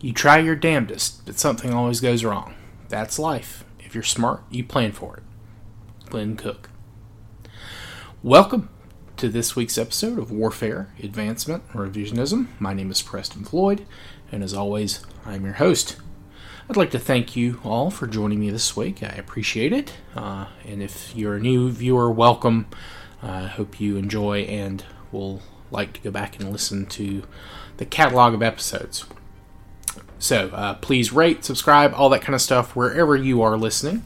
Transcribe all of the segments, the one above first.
You try your damnedest, but something always goes wrong. That's life. If you're smart, you plan for it. Glen Cook. Welcome to this week's episode of Warfare, Advancement, and Revisionism. My name is Preston Floyd, and as always, I'm your host. I'd like to thank you all for joining me this week. I appreciate it. Uh, and if you're a new viewer, welcome. I uh, hope you enjoy and will like to go back and listen to the catalog of episodes. So uh, please rate, subscribe, all that kind of stuff wherever you are listening.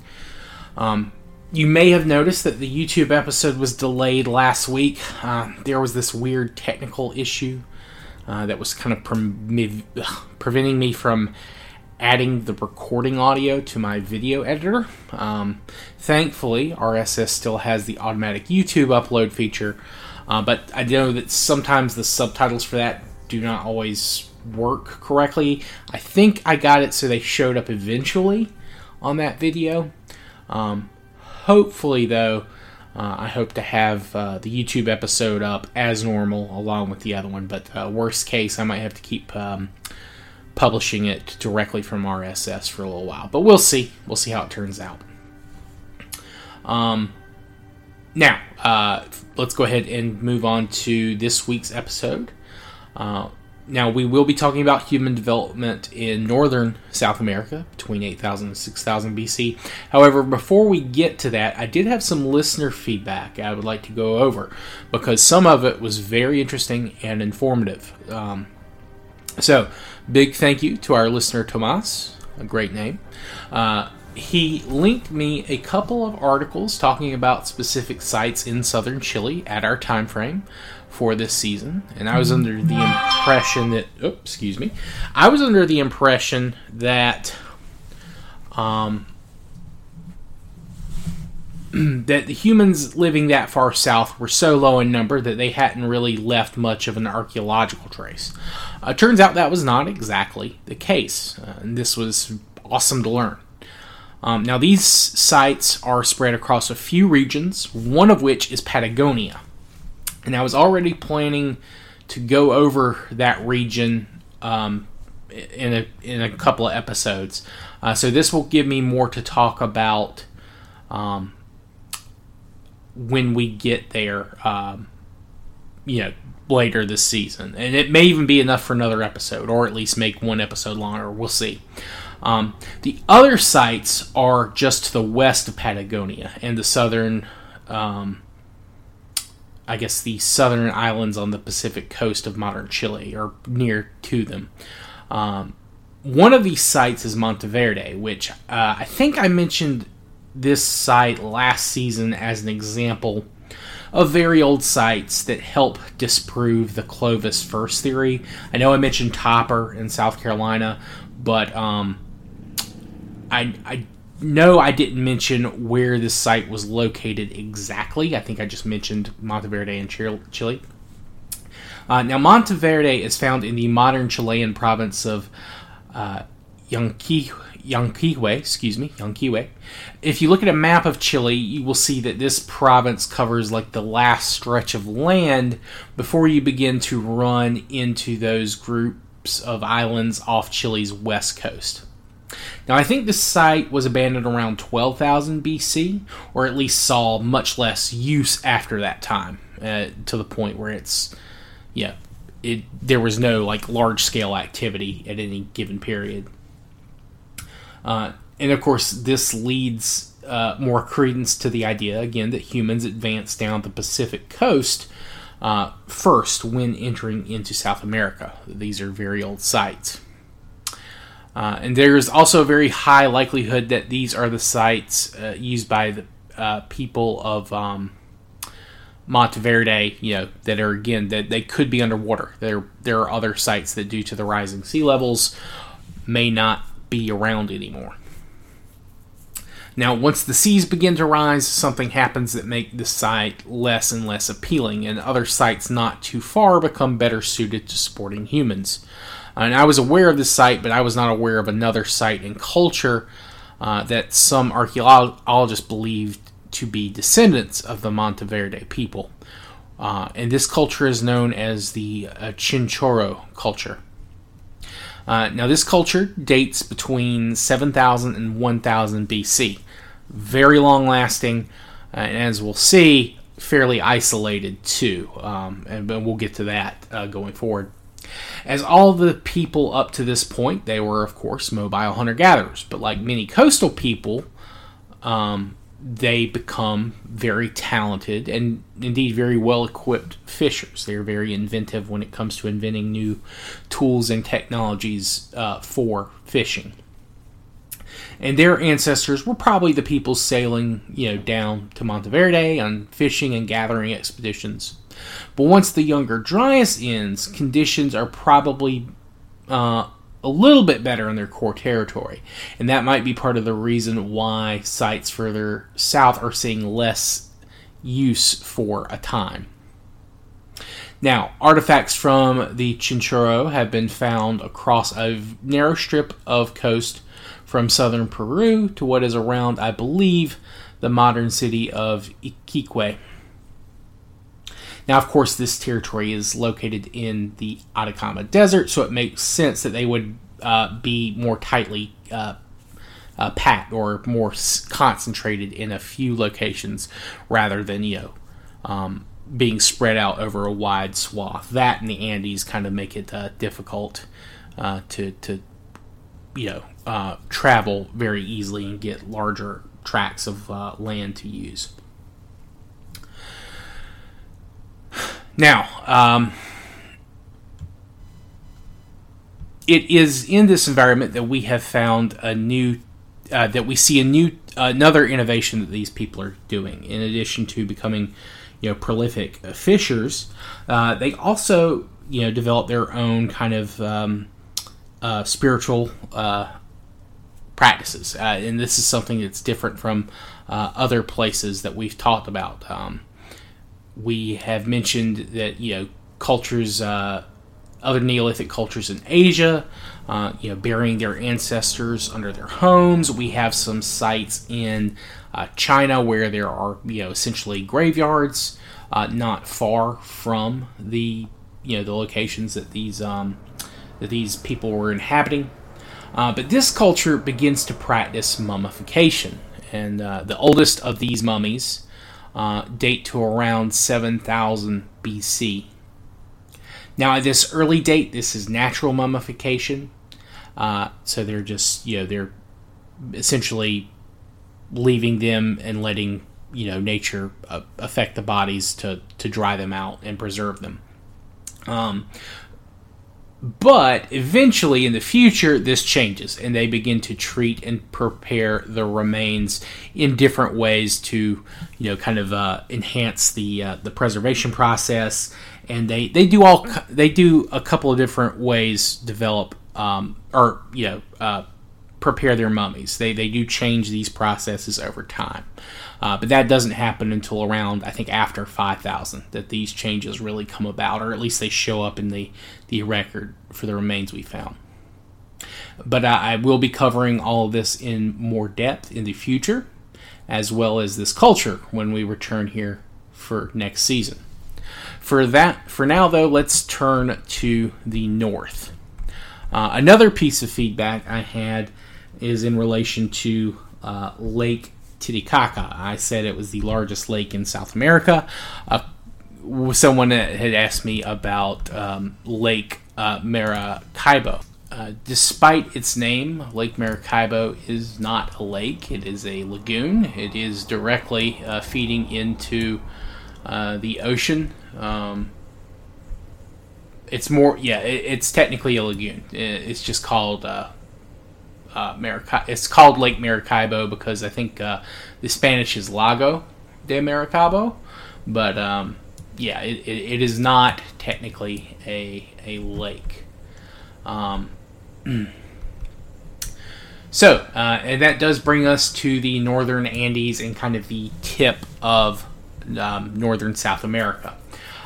Um, you may have noticed that the YouTube episode was delayed last week. Uh, there was this weird technical issue uh, that was kind of pre- preventing me from adding the recording audio to my video editor. Um, thankfully, RSS still has the automatic YouTube upload feature, uh, but I know that sometimes the subtitles for that do not always work correctly. I think I got it so they showed up eventually on that video. Um, hopefully, though, uh, I hope to have uh, the YouTube episode up as normal along with the other one. But uh, worst case, I might have to keep um, publishing it directly from RSS for a little while. But we'll see. We'll see how it turns out. Um, now, uh, let's go ahead and move on to this week's episode. Now, we will be talking about human development in northern South America between 8000 and 6000 BC. However, before we get to that, I did have some listener feedback I would like to go over because some of it was very interesting and informative. Um, so, big thank you to our listener Tomas, a great name. Uh, he linked me a couple of articles talking about specific sites in southern Chile at our time frame for this season, and I was mm-hmm. under the impression that, oh, excuse me, I was under the impression that, um, that the humans living that far south were so low in number that they hadn't really left much of an archaeological trace. Uh, turns out that was not exactly the case, uh, and this was awesome to learn. Um, now, these sites are spread across a few regions, one of which is Patagonia and I was already planning to go over that region um, in a in a couple of episodes. Uh, so this will give me more to talk about um, when we get there. Um, you know, later this season, and it may even be enough for another episode, or at least make one episode longer. We'll see. Um, the other sites are just to the west of Patagonia and the southern um, I guess the southern islands on the Pacific coast of modern Chile or near to them. Um, one of these sites is Monteverde, which uh, I think I mentioned this site last season as an example of very old sites that help disprove the Clovis first theory. I know I mentioned Topper in South Carolina, but um, I, I no, I didn't mention where this site was located exactly. I think I just mentioned Monteverde in Chile. Uh, now, Monteverde is found in the modern Chilean province of uh, Llanquihue, excuse me, Llanquihue. If you look at a map of Chile, you will see that this province covers like the last stretch of land before you begin to run into those groups of islands off Chile's west coast. Now, I think the site was abandoned around 12,000 BC, or at least saw much less use after that time, uh, to the point where it's, yeah, it there was no like large scale activity at any given period. Uh, and of course, this leads uh, more credence to the idea again that humans advanced down the Pacific coast uh, first when entering into South America. These are very old sites. Uh, and there's also a very high likelihood that these are the sites uh, used by the uh, people of um, Monteverde, you know, that are again that they could be underwater. There, there are other sites that, due to the rising sea levels, may not be around anymore. Now, once the seas begin to rise, something happens that make the site less and less appealing, and other sites not too far become better suited to sporting humans. And I was aware of this site, but I was not aware of another site in culture uh, that some archaeologists believed to be descendants of the Monteverde people. Uh, and this culture is known as the uh, Chinchorro culture. Uh, now, this culture dates between 7000 and 1000 BC. Very long lasting, uh, and as we'll see, fairly isolated too. Um, and, and, we'll get to that uh, going forward. As all the people up to this point, they were, of course, mobile hunter gatherers. But like many coastal people, um, they become very talented and indeed very well equipped fishers. They're very inventive when it comes to inventing new tools and technologies uh, for fishing. And their ancestors were probably the people sailing, you know, down to Monteverde on fishing and gathering expeditions. But once the Younger Dryas ends, conditions are probably uh, a little bit better in their core territory. And that might be part of the reason why sites further south are seeing less use for a time. Now, artifacts from the Chinchorro have been found across a narrow strip of coast from southern Peru to what is around, I believe, the modern city of Iquique. Now, of course, this territory is located in the Atacama Desert, so it makes sense that they would uh, be more tightly uh, uh, packed or more concentrated in a few locations rather than, you know, um, being spread out over a wide swath. That and the Andes kind of make it uh, difficult uh, to, to, you know, uh, travel very easily and get larger tracts of land to use. Now, um, it is in this environment that we have found a new, uh, that we see a new, another innovation that these people are doing. In addition to becoming, you know, prolific fishers, uh, they also, you know, develop their own kind of um, uh, spiritual uh, practices, uh, and this is something that's different from uh, other places that we've talked about. Um, we have mentioned that you know cultures, uh, other Neolithic cultures in Asia, uh, you know, burying their ancestors under their homes. We have some sites in uh, China where there are you know essentially graveyards uh, not far from the you know the locations that these um, that these people were inhabiting. Uh, but this culture begins to practice mummification, and uh, the oldest of these mummies uh, date to around 7000 BC. Now, at this early date, this is natural mummification. Uh, so they're just, you know, they're essentially leaving them and letting, you know, nature uh, affect the bodies to, to dry them out and preserve them. Um, but eventually, in the future, this changes, and they begin to treat and prepare the remains in different ways to, you know, kind of uh, enhance the uh, the preservation process. And they, they do all they do a couple of different ways develop um, or you know uh, prepare their mummies. They they do change these processes over time. Uh, but that doesn't happen until around, I think, after 5000 that these changes really come about, or at least they show up in the, the record for the remains we found. But I, I will be covering all of this in more depth in the future, as well as this culture when we return here for next season. For that, for now though, let's turn to the north. Uh, another piece of feedback I had is in relation to uh, Lake Titicaca. I said it was the largest lake in South America. Uh, someone had asked me about um, Lake uh, Maracaibo. Uh, despite its name, Lake Maracaibo is not a lake, it is a lagoon. It is directly uh, feeding into uh, the ocean. Um, it's more, yeah, it, it's technically a lagoon. It's just called uh, Maracaibo. It's called Lake Maracaibo because I think uh, the Spanish is Lago de Maracaibo, but um, yeah, it, it, it is not technically a a lake. Um, so, uh, and that does bring us to the northern Andes and kind of the tip of um, northern South America.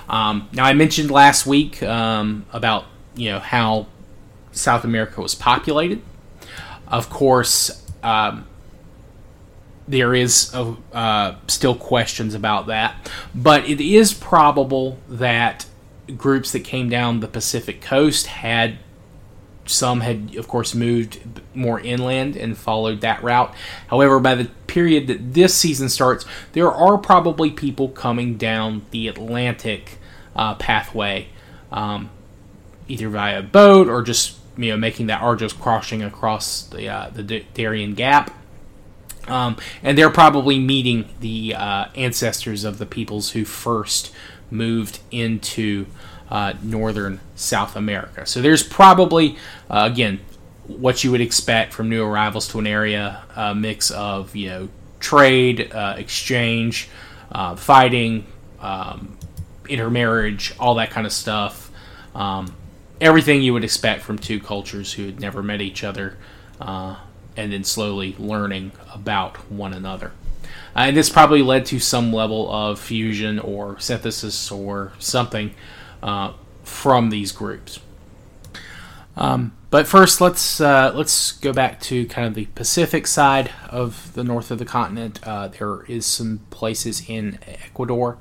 Um, now, I mentioned last week um, about you know how South America was populated of course, um, there is uh, still questions about that, but it is probable that groups that came down the Pacific coast had some had, of course, moved more inland and followed that route. However, by the period that this season starts, there are probably people coming down the Atlantic uh, pathway, um, either via boat or just you know making that arduous crossing across the uh, the Darien Gap. Um, and they're probably meeting the uh, ancestors of the peoples who first moved into uh, northern South America. So there's probably, uh, again, what you would expect from new arrivals to an area a mix of, you know, trade, uh, exchange, uh, fighting, um, intermarriage, all that kind of stuff. Um, everything you would expect from two cultures who had never met each other uh, and then slowly learning about one another. Uh, and this probably led to some level of fusion or synthesis or something uh, from these groups. Um, but first, let's uh, let's go back to kind of the Pacific side of the north of the continent. Uh, there is some places in Ecuador,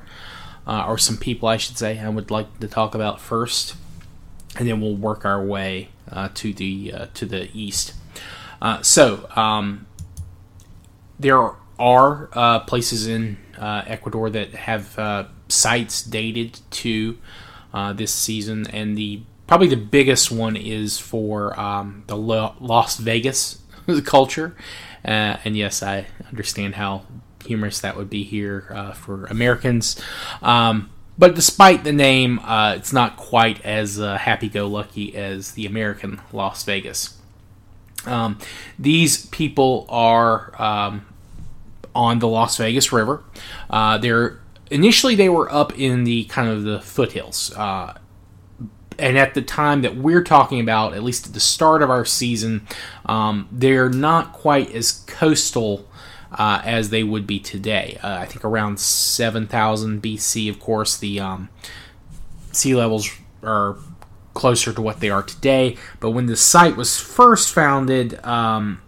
uh, or some people, I should say, I would like to talk about first, and then we'll work our way uh, to the uh, to the east. so um, there are places in Ecuador that have sites dated to uh, this season, and the probably the biggest one is for um, the Las Vegas culture. Uh, and yes, I understand how humorous that would be here uh, for Americans. Um, but despite the name, uh, it's not quite as uh, happy-go-lucky as the American Las Vegas. Um, these people are um, on the Las Vegas River. Uh, they're initially they were up in the kind of the foothills. Uh, and at the time that we're talking about, at least at the start of our season, um, they're not quite as coastal uh, as they would be today. Uh, I think around 7000 BC, of course, the um, sea levels are closer to what they are today. But when the site was first founded, um,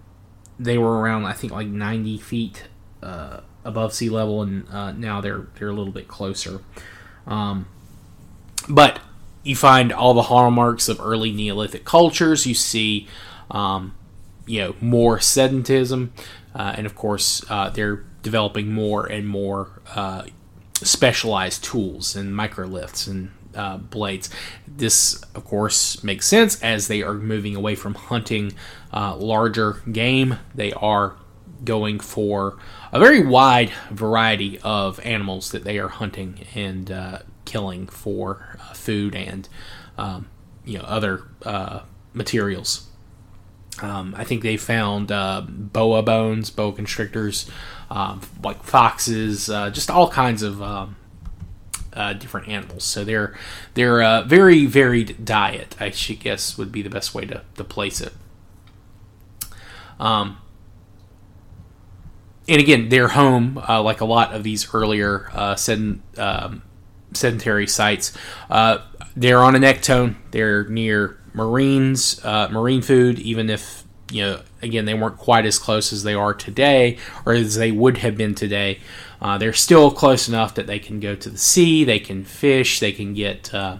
they were around, I think, like 90 feet uh, above sea level, and uh, now they're they're a little bit closer. Um, but you find all the hallmarks of early Neolithic cultures. You see, um, you know, more sedentism, uh, and of course, uh, they're developing more and more uh, specialized tools and microliths and uh, blades. This, of course, makes sense as they are moving away from hunting uh, larger game. They are going for a very wide variety of animals that they are hunting and uh, killing for food and um, you know other materials. Um, I think they found uh, boa bones, boa constrictors, um, like foxes, uh, just all kinds of um, uh, different animals. So they're they're a very varied diet. I should guess would be the best way to, to place it. Um, and again, they're home, uh, like a lot of these earlier uh, um, sedentary sites. Uh, they're on an ecotone. They're near marines, uh, marine food, even if, you know, again, they weren't quite as close as they are today or as they would have been today. Uh, they're still close enough that they can go to the sea, they can fish, they can get uh,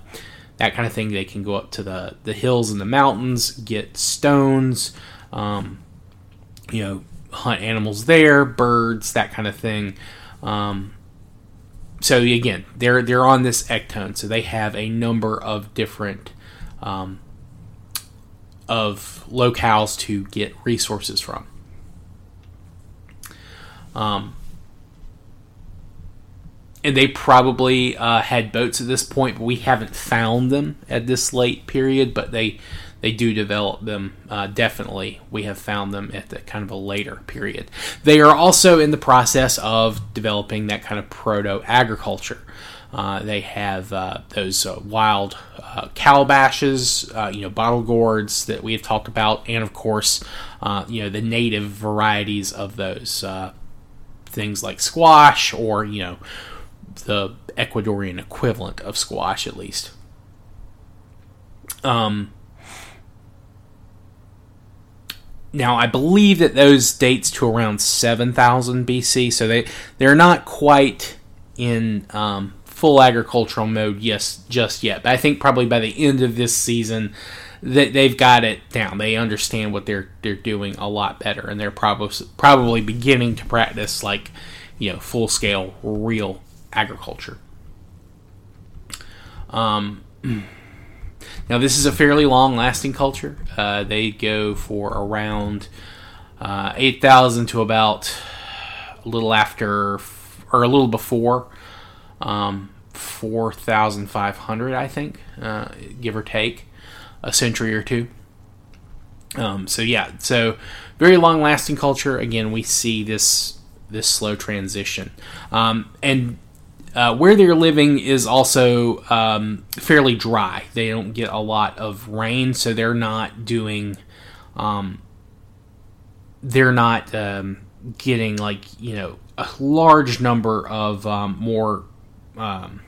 that kind of thing. They can go up to the, the hills and the mountains, get stones, um, you know, hunt animals there, birds, that kind of thing. Um, so again, they're they're on this ecotone, so they have a number of different um, of locales to get resources from. Um, and they probably uh, had boats at this point, but we haven't found them at this late period. But they they do develop them. Uh, definitely, we have found them at the kind of a later period. They are also in the process of developing that kind of proto agriculture. Uh, they have uh, those uh, wild uh, calabashes, uh, you know, bottle gourds that we have talked about, and of course, you know, the native varieties of those things like squash or you know, the Ecuadorian equivalent of squash, at least. Um, Now, I believe that those dates to around 7000 BC, so they they're not quite in um, full agricultural mode yes just yet. But I think probably by the end of this season, they, they've got it down. They understand what they're they're doing a lot better, and they're probably probably beginning to practice like you know full scale real agriculture. Um, now this is a fairly long lasting culture. Uh, they go for around uh, eight thousand to about a little after or a little before um, four thousand five hundred, I think, uh, give or take a century or two. Um, so yeah, so very long lasting culture. Again, we see this this slow transition, um, and uh, where they're living is also um, fairly dry. They don't get a lot of rain, so they're not doing. Um, they're not um, getting like you know a large number of um, more, um,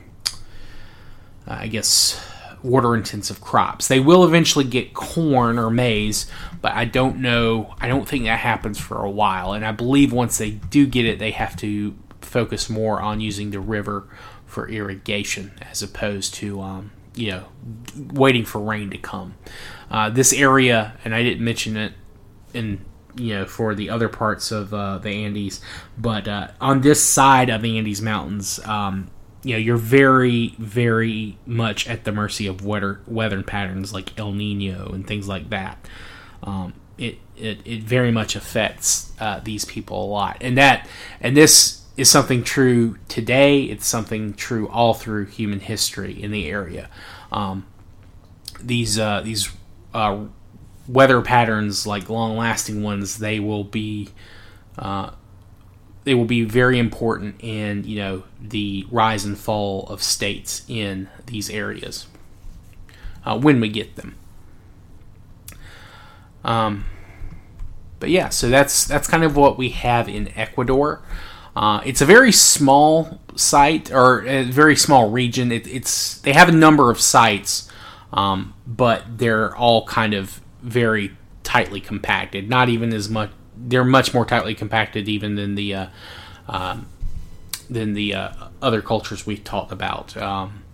I guess, water intensive crops. They will eventually get corn or maize, but I don't know. I don't think that happens for a while. And I believe once they do get it, they have to focus more on using the river for irrigation as opposed to, um, you know, waiting for rain to come. Uh, this area, and I didn't mention it in you know for the other parts of uh, the Andes, but uh, on this side of the Andes Mountains, um, you know you're very very much at the mercy of weather weather patterns like El Nino and things like that. Um, it, it it very much affects uh, these people a lot, and that and this is something true today. It's something true all through human history in the area. Um, these uh, these uh, weather patterns, like long lasting ones, they will be they will be very important in you know the rise and fall of states in these areas uh, when we get them. Um, but yeah, so that's that's kind of what we have in Ecuador. Uh, it's a very small site or a very small region. It, it's they have a number of sites, um, but they're all kind of very tightly compacted. Not even as much. They're much more tightly compacted even than the uh, um, than the uh, other cultures we've talked about. Um,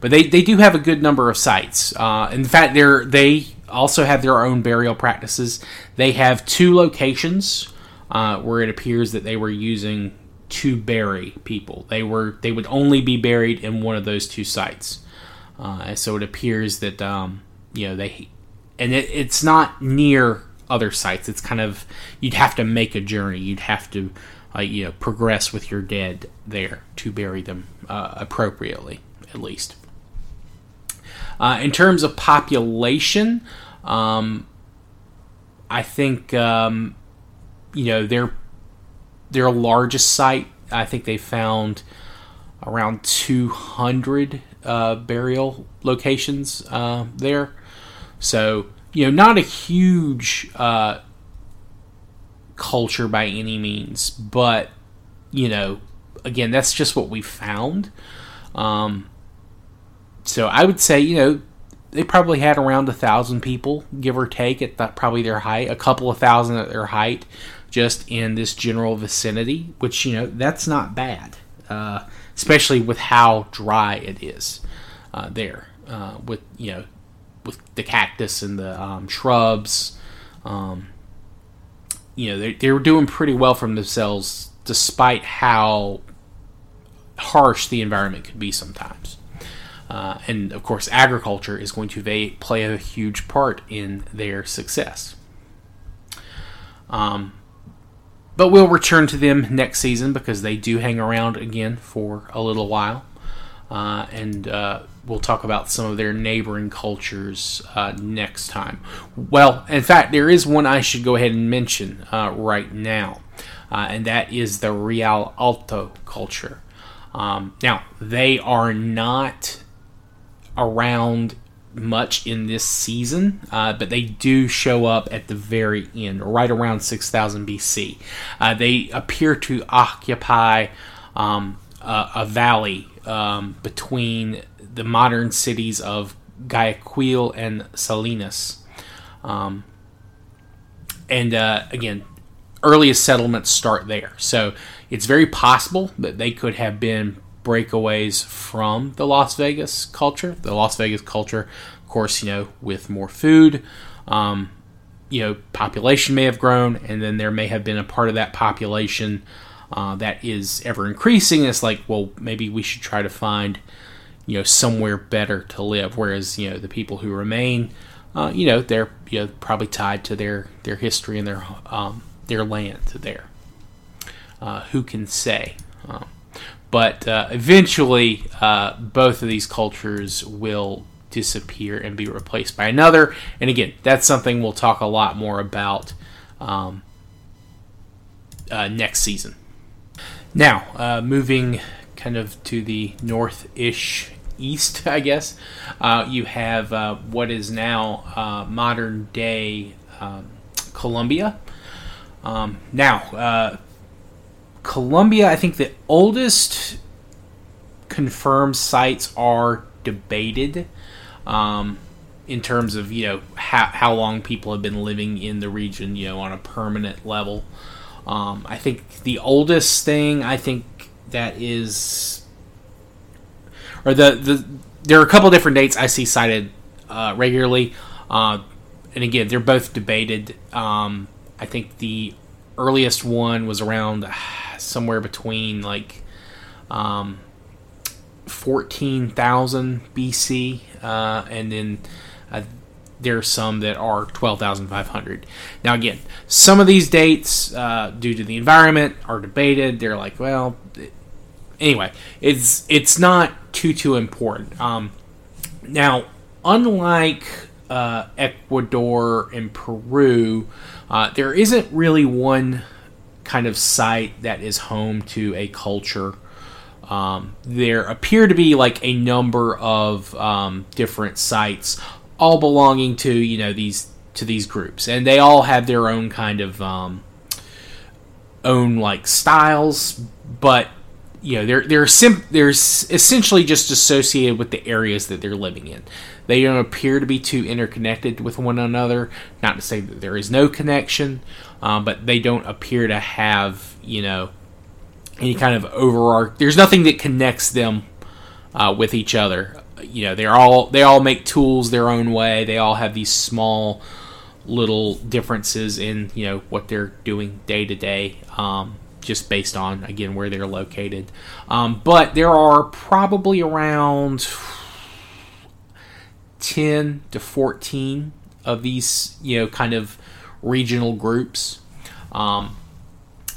but they, they do have a good number of sites. Uh, in fact, they they also have their own burial practices. They have two locations uh, where it appears that they were using to bury people. They were they would only be buried in one of those two sites. Uh, so it appears that um, you know they and it, it's not near other sites. It's kind of you'd have to make a journey. You'd have to uh, you know progress with your dead there to bury them uh, appropriately, at least. Uh, in terms of population, um, I think um, you know their their largest site. I think they found around 200 uh, burial locations uh, there. So, you know, not a huge uh, culture by any means, but, you know, again, that's just what we found. Um, so I would say, you know, they probably had around a thousand people, give or take, at probably their height, a couple of thousand at their height, just in this general vicinity, which, you know, that's not bad, uh, especially with how dry it is uh, there. Uh, with, you know, with the cactus and the um, shrubs. Um, you know, they, they were doing pretty well for themselves despite how harsh the environment could be sometimes. Uh, and of course, agriculture is going to va- play a huge part in their success. Um, but we'll return to them next season because they do hang around again for a little while. Uh, and uh, we'll talk about some of their neighboring cultures uh, next time. Well, in fact, there is one I should go ahead and mention uh, right now, uh, and that is the Real Alto culture. Um, now, they are not around much in this season, uh, but they do show up at the very end, right around 6000 BC. Uh, they appear to occupy um, a, a, valley um, between the modern cities of Guayaquil and Salinas. Um, and uh, again, earliest settlements start there. So it's very possible that they could have been breakaways from the Las Vegas culture. The Las Vegas culture, of course, you know, with more food, um, you know, population may have grown, and then there may have been a part of that population uh, that is ever increasing. It's like, well, maybe we should try to find, you know, somewhere better to live. Whereas, you know, the people who remain, uh, you know, they're you know probably tied to their their history and their um, their land there. Uh, who can say? Um, but uh, eventually, uh, both of these cultures will disappear and be replaced by another. And again, that's something we'll talk a lot more about um, uh, next season. Now, uh, moving kind of to the north-ish east, I guess, uh, you have uh, what is now uh, modern day um, Colombia. Um, now, uh, Colombia, I think the oldest confirmed sites are debated um, in terms of you know how, how long people have been living in the region, you know, on a permanent level. Um, I think the oldest thing I think that is, or the the there are a couple different dates I see cited uh, regularly, uh, and again they're both debated. Um, I think the earliest one was around somewhere between like um, 14,000 BC, uh, and then uh, there are some that are 12,500. Now, again, some of these dates, uh, due to the environment, are debated. They're like, well, anyway, it's it's not too too important. Um, now, unlike uh, Ecuador and Peru, uh, there isn't really one kind of site that is home to a culture. Um, there appear to be like a number of um, different sites, all belonging to you know these to these groups, and they all have their own kind of um, own like styles, but you know they're they're sim- they're essentially just associated with the areas that they're living in. They don't appear to be too interconnected with one another. Not to say that there is no connection, um, but they don't appear to have you know any kind of overarch. There's nothing that connects them uh, with each other. You know, they're all they all make tools their own way. They all have these small little differences in you know what they're doing day to day. Um, just based on again where they're located. Um, but there are probably around 10 to 14 of these, you know, kind of regional groups. Um,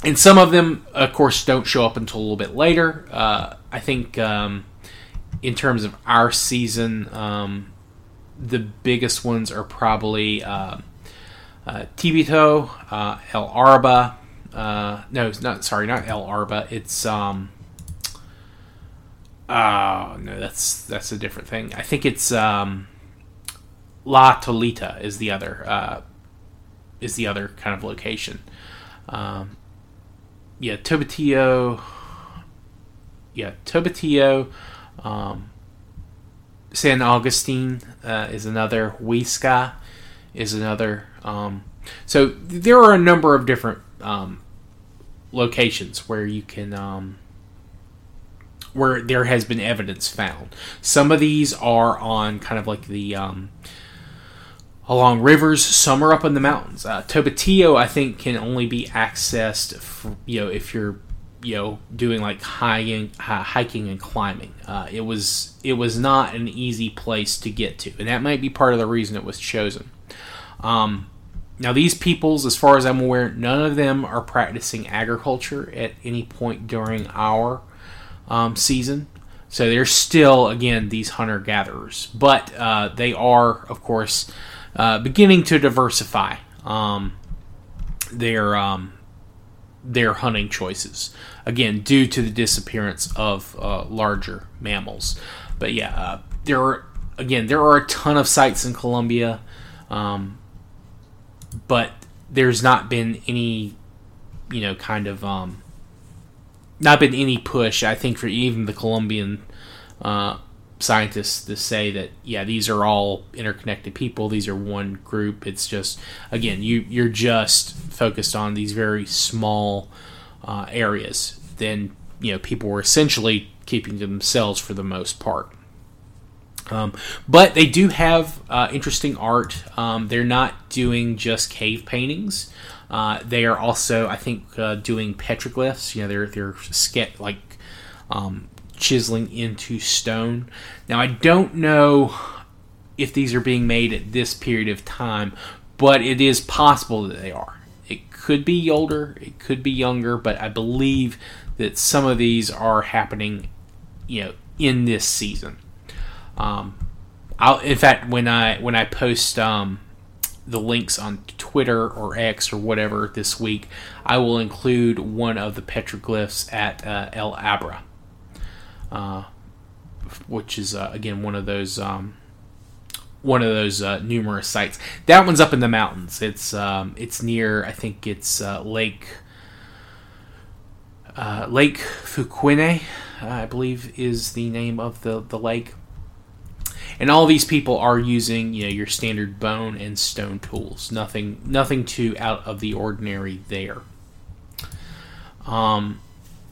and some of them, of course, don't show up until a little bit later. Uh, I think um, in terms of our season, um, the biggest ones are probably uh, uh, Tibito, uh, El Arba. Uh, no, not. Sorry, not El Arba. It's um. Oh no, that's that's a different thing. I think it's um, La Tolita is the other uh, is the other kind of location. Um, yeah, Tobatillo. Yeah, Tobatillo. Um, San Augustine uh, is another. Muisca is another. Um, so there are a number of different um, locations where you can um, where there has been evidence found. Some of these are on kind of like the um, along rivers. Some are up in the mountains. Uh, Tobatillo, I think, can only be accessed, for, you know, if you're you know doing like hiking, hiking and climbing. Uh, it was it was not an easy place to get to, and that might be part of the reason it was chosen. Um, now, these peoples, as far as I'm aware, none of them are practicing agriculture at any point during our um, season. So they're still, again, these hunter gatherers. But uh, they are, of course, uh, beginning to diversify um, their, um, their hunting choices. Again, due to the disappearance of uh, larger mammals. But yeah, uh, there are, again, there are a ton of sites in Colombia. Um, but there's not been any, you know, kind of um, not been any push. I think for even the Colombian uh, scientists to say that yeah, these are all interconnected people. These are one group. It's just again, you you're just focused on these very small uh, areas. Then you know people were essentially keeping to themselves for the most part. Um, but they do have uh, interesting art. Um, they're not doing just cave paintings. Uh, they are also, I think, uh, doing petroglyphs. You know, they're they're ske- like um, chiseling into stone. Now, I don't know if these are being made at this period of time, but it is possible that they are. It could be older, it could be younger, but I believe that some of these are happening, you know, in this season. Um, I'll, in fact, when I when I post um, the links on Twitter or X or whatever this week, I will include one of the petroglyphs at uh, El Abra, uh, which is uh, again one of those um, one of those uh, numerous sites. That one's up in the mountains. It's um, it's near I think it's uh, Lake uh, Lake Fuquene, I believe is the name of the the lake and all these people are using you know your standard bone and stone tools. Nothing nothing too out of the ordinary there. Um,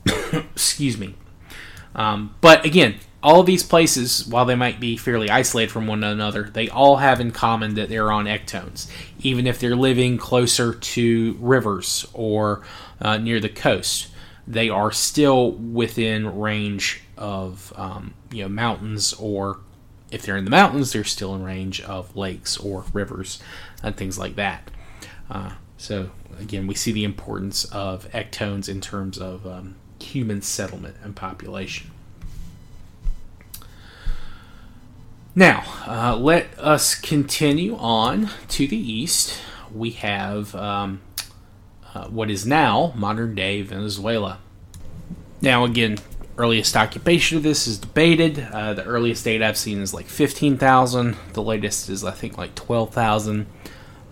excuse me. Um, but again, all these places, while they might be fairly isolated from one another, they all have in common that they're on ecotones, even if they're living closer to rivers or uh, near the coast. They are still within range of um, you know mountains or if they're in the mountains, they're still in range of lakes or rivers and things like that. Uh, so again, we see the importance of ecotones in terms of um, human settlement and population. Now, uh, let us continue on to the east. We have um, uh, what is now modern day Venezuela. Now, again, earliest occupation of this is debated. Uh, the earliest date I've seen is like 15,000. The latest is, I think, like 12,000.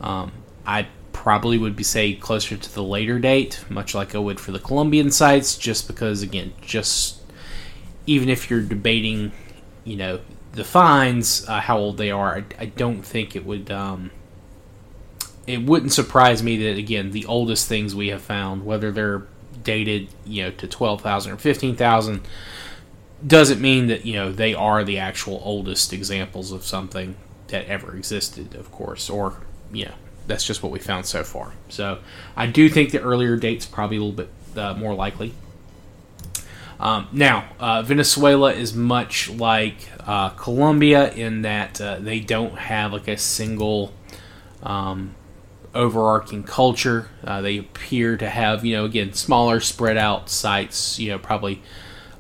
Um, I probably would be say closer to the later date, much like I would for the Colombian sites, just because, again, just even if you're debating, you know, the finds, uh, how old they are, I, I, don't think it would. Um, it wouldn't surprise me that again the oldest things we have found, whether they're dated, you know, to 12,000 or 15,000 doesn't mean that, you know, they are the actual oldest examples of something that ever existed, of course, or, you know, that's just what we found so far. So I do think the earlier date's probably a little bit uh, more likely. Um, now, uh, Venezuela is much like uh, Colombia in that uh, they don't have like a single um, overarching culture. Uh, they appear to have, you know, again, smaller, spread out sites, you know, probably,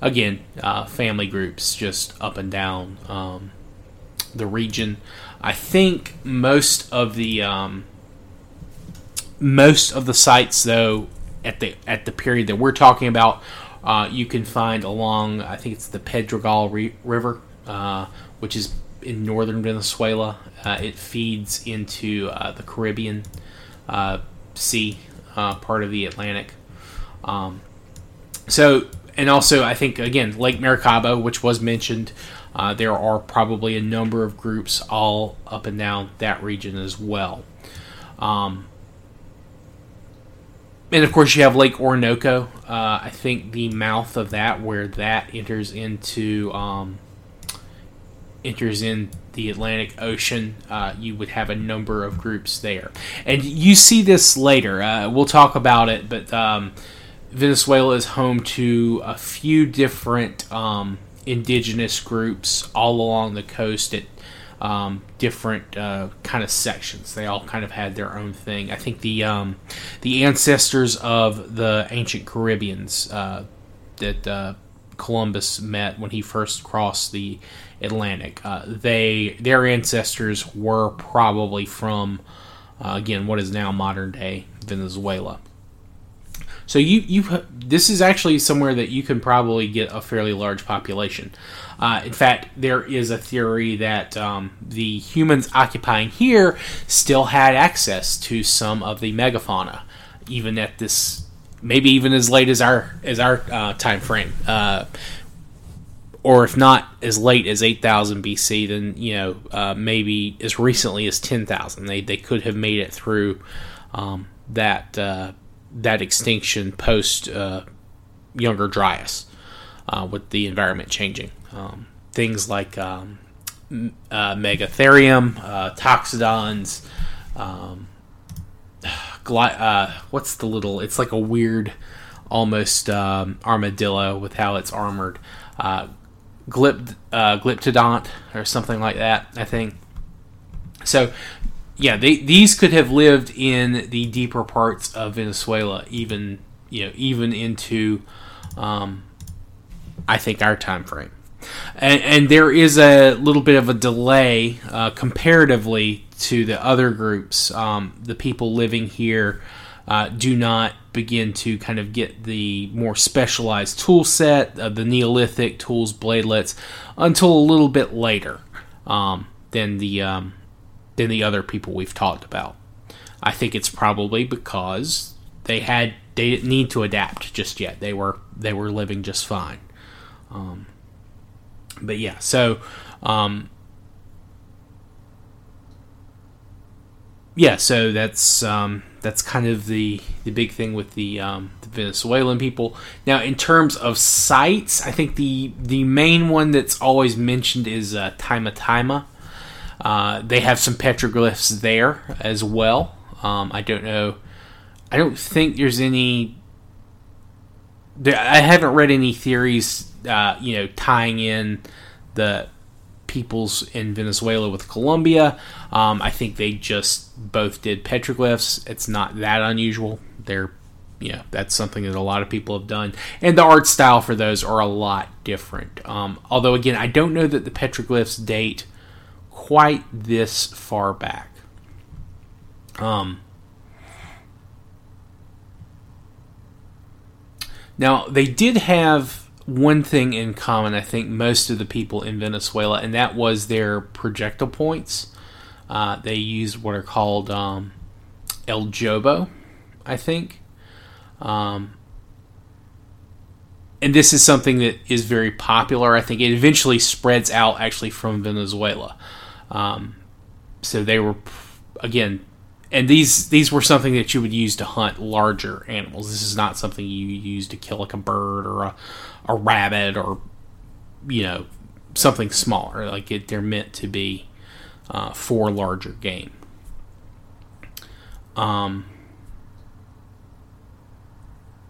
again, uh, family groups just up and down um, the region. I think most of the um, most of the sites, though, at the at the period that we're talking about, uh, you can find along. I think it's the Pedregal Re- River, uh, which is in northern Venezuela. Uh, it feeds into uh, the Caribbean uh, Sea, uh, part of the Atlantic. Um, so, and also, I think again, Lake Maracaibo, which was mentioned, there are probably a number of groups all up and down that region as well. Um, and of course, you have Lake Orinoco. Uh, I think the mouth of that, where that enters into um, enters in the Atlantic Ocean, uh, you would have a number of groups there. And you see this later. Uh, we'll talk about it, but um, Venezuela is home to a few different um, indigenous groups all along the coast at um, different uh, kind of sections. They all kind of had their own thing. I think the um, the ancestors of the ancient Caribbeans uh, that uh, Columbus met when he first crossed the Atlantic. Uh, they their ancestors were probably from uh, again what is now modern day Venezuela. So you you this is actually somewhere that you can probably get a fairly large population. Uh, in fact, there is a theory that um, the humans occupying here still had access to some of the megafauna, even at this maybe even as late as our as our uh, time frame. Uh, or if not as late as 8000 BC, then you know uh, maybe as recently as 10,000. They they could have made it through um, that uh, that extinction post uh, Younger Dryas. uh, with the environment changing. Um, things like um, uh, Megatherium, uh, Toxodons, um, gli- uh, what's the little? It's like a weird, almost um, armadillo with how it's armored. Uh, Glypt, Glyptodont or something like that, I think. So, yeah, they, these could have lived in the deeper parts of Venezuela, even you know, even into, um, I think our time frame. And, and, there is a little bit of a delay uh, comparatively to the other groups. Um, the people living here uh, do not begin to kind of get the more specialized tool set of the Neolithic tools, bladelets, until a little bit later um, than the um, than the other people we've talked about. I think it's probably because they had they didn't need to adapt just yet. They were they were living just fine. Um, but yeah, so um, yeah, so that's um, that's kind of the the big thing with the, um, the Venezuelan people. Now, in terms of sites, I think the the main one that's always mentioned is uh, Taima. Uh, they have some petroglyphs there as well. Um, I don't know. I don't think there's any. I haven't read any theories, uh, you know, tying in the peoples in Venezuela with Colombia. Um, I think they just both did petroglyphs. It's not that unusual. They're, yeah, that's something that a lot of people have done. And the art style for those are a lot different. Um, although, again, I don't know that the petroglyphs date quite this far back. Um, now, they did have one thing in common, I think, most of the people in Venezuela, and that was their projectile points. Uh, they used what are called um, El Jobo, I think. Um, and this is something that is very popular. I think it eventually spreads out actually from Venezuela. Um, so they were, again, and these these were something that you would use to hunt larger animals. This is not something you use to kill like a bird or a, a rabbit or you know something smaller. Like it, they're meant to be uh, for larger game. Um,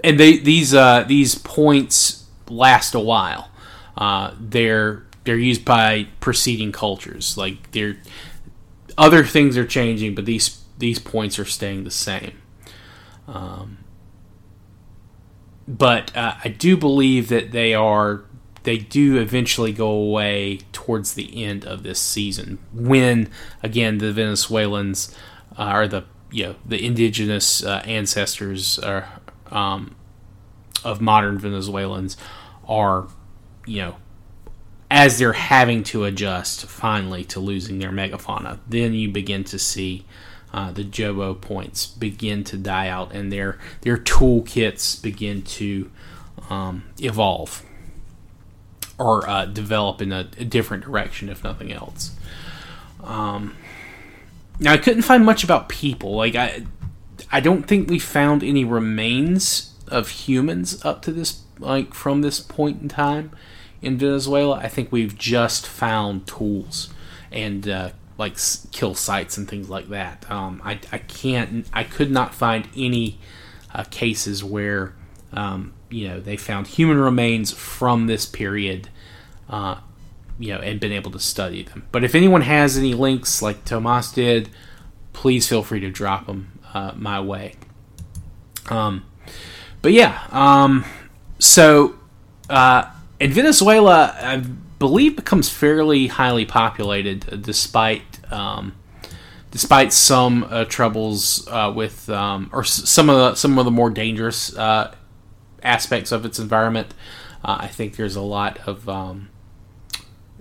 and they these uh, these points last a while. Uh, they're they're used by preceding cultures. Like they're other things are changing, but these these points are staying the same. Um, but uh, I do believe that they are they do eventually go away towards the end of this season when again the Venezuelans uh, are the you know the indigenous uh, ancestors are, um, of modern Venezuelans are you know as they're having to adjust finally to losing their megafauna then you begin to see uh, the Jobo points begin to die out and their their toolkits begin to um, evolve or uh, develop in a, a, different direction, if nothing else. Um, now I couldn't find much about people. Like I, I don't think we found any remains of humans up to this like from this point in time in Venezuela. I think we've just found tools and uh, like kill sites and things like that. Um, I, I can't I could not find any uh, cases where um, you know they found human remains from this period, uh, you know, and been able to study them. But if anyone has any links like Tomas did, please feel free to drop them uh, my way. Um, but yeah, um, so uh, in Venezuela, I've believe becomes fairly highly populated, uh, despite um, despite some uh, troubles uh, with um, or some of the some of the more dangerous uh, aspects of its environment. Uh, I think there's a lot of um,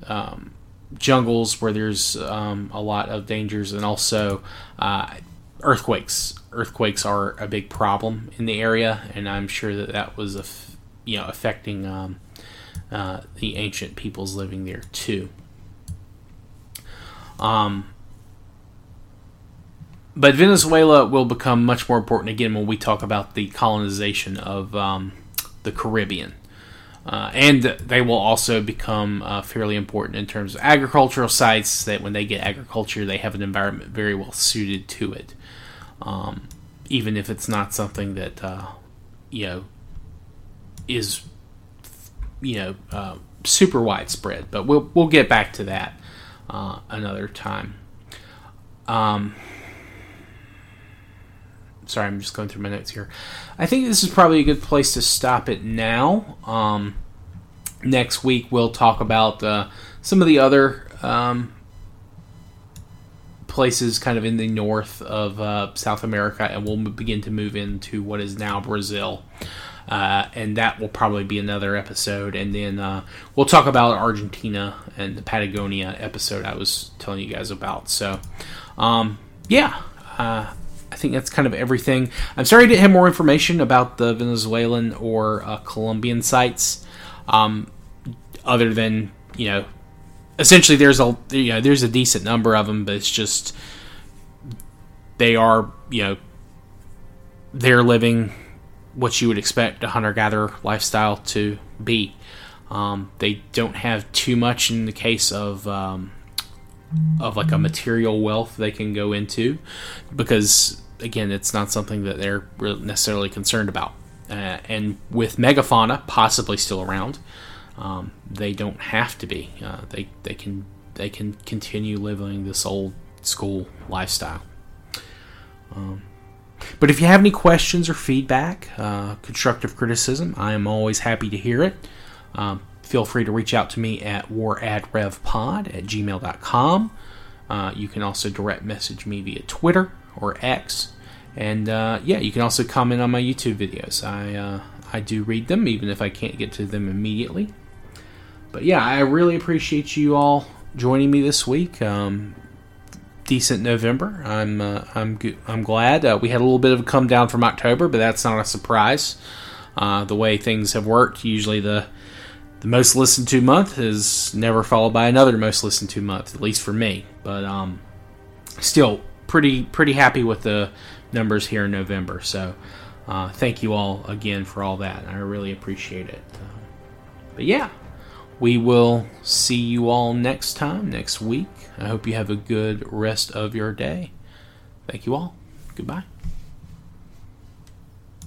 um jungles where there's um, a lot of dangers, and also uh, earthquakes. Earthquakes are a big problem in the area, and I'm sure that that was a f- you know affecting um, uh, the ancient peoples living there too. Um, but Venezuela will become much more important again when we talk about the colonization of um, the Caribbean. Uh, and they will also become uh, fairly important in terms of agricultural sites. That when they get agriculture, they have an environment very well suited to it, um, even if it's not something that uh, you know is you know uh, super widespread. But we'll we'll get back to that uh, another time. Um, sorry, I'm just going through my notes here. I think this is probably a good place to stop it now. Um, next week, we'll talk about uh, some of the other um, places kind of in the north of uh, South America, and we'll begin to move into what is now Brazil. Uh, and that will probably be another episode. And then uh, we'll talk about Argentina and the Patagonia episode I was telling you guys about. So, um, yeah, uh, I think that's kind of everything. I'm sorry I didn't have more information about the Venezuelan or uh, Colombian sites, um, other than you know, essentially there's a you know there's a decent number of them, but it's just they are you know they're living what you would expect a hunter gatherer lifestyle to be. Um, they don't have too much in the case of um, of like a material wealth they can go into because again, it's not something that they're necessarily concerned about. Uh, and with megafauna possibly still around, um, they don't have to be. Uh, they they can they can continue living this old school lifestyle. Um, but if you have any questions or feedback, uh, constructive criticism, I am always happy to hear it. Um, feel free to reach out to me at waradrevpod at gmail.com. Uh, you can also direct message me via Twitter or X. And uh, yeah, you can also comment on my YouTube videos. I uh, I do read them, even if I can't get to them immediately. But yeah, I really appreciate you all joining me this week. Um, decent November. I'm uh, I'm I'm glad uh, we had a little bit of a come down from October, but that's not a surprise. Uh, the way things have worked, usually the the most listened to month is never followed by another most listened to month, at least for me. But um, still, pretty pretty happy with the numbers here in November. So uh, thank you all again for all that. I really appreciate it. Uh, but yeah, we will see you all next time, next week. I hope you have a good rest of your day. Thank you all. Goodbye.